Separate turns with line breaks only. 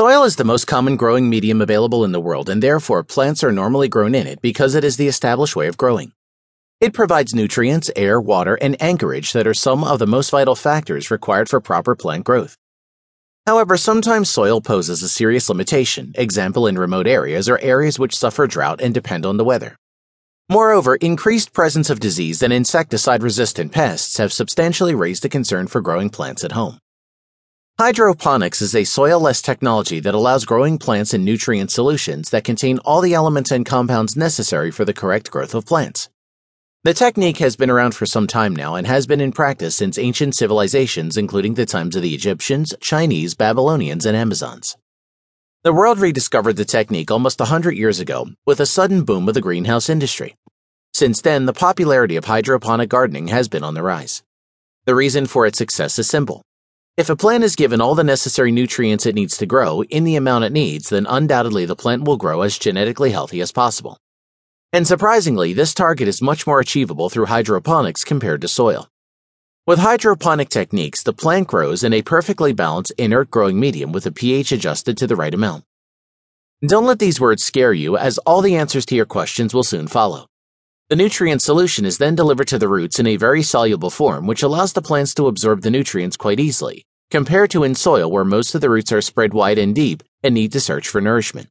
Soil is the most common growing medium available in the world, and therefore plants are normally grown in it because it is the established way of growing. It provides nutrients, air, water, and anchorage that are some of the most vital factors required for proper plant growth. However, sometimes soil poses a serious limitation, example in remote areas or areas which suffer drought and depend on the weather. Moreover, increased presence of disease and insecticide resistant pests have substantially raised the concern for growing plants at home. Hydroponics is a soil-less technology that allows growing plants in nutrient solutions that contain all the elements and compounds necessary for the correct growth of plants. The technique has been around for some time now and has been in practice since ancient civilizations, including the times of the Egyptians, Chinese, Babylonians, and Amazons. The world rediscovered the technique almost a hundred years ago with a sudden boom of the greenhouse industry. Since then, the popularity of hydroponic gardening has been on the rise. The reason for its success is simple. If a plant is given all the necessary nutrients it needs to grow in the amount it needs, then undoubtedly the plant will grow as genetically healthy as possible. And surprisingly, this target is much more achievable through hydroponics compared to soil. With hydroponic techniques, the plant grows in a perfectly balanced inert growing medium with a pH adjusted to the right amount. Don't let these words scare you, as all the answers to your questions will soon follow. The nutrient solution is then delivered to the roots in a very soluble form, which allows the plants to absorb the nutrients quite easily, compared to in soil where most of the roots are spread wide and deep and need to search for nourishment.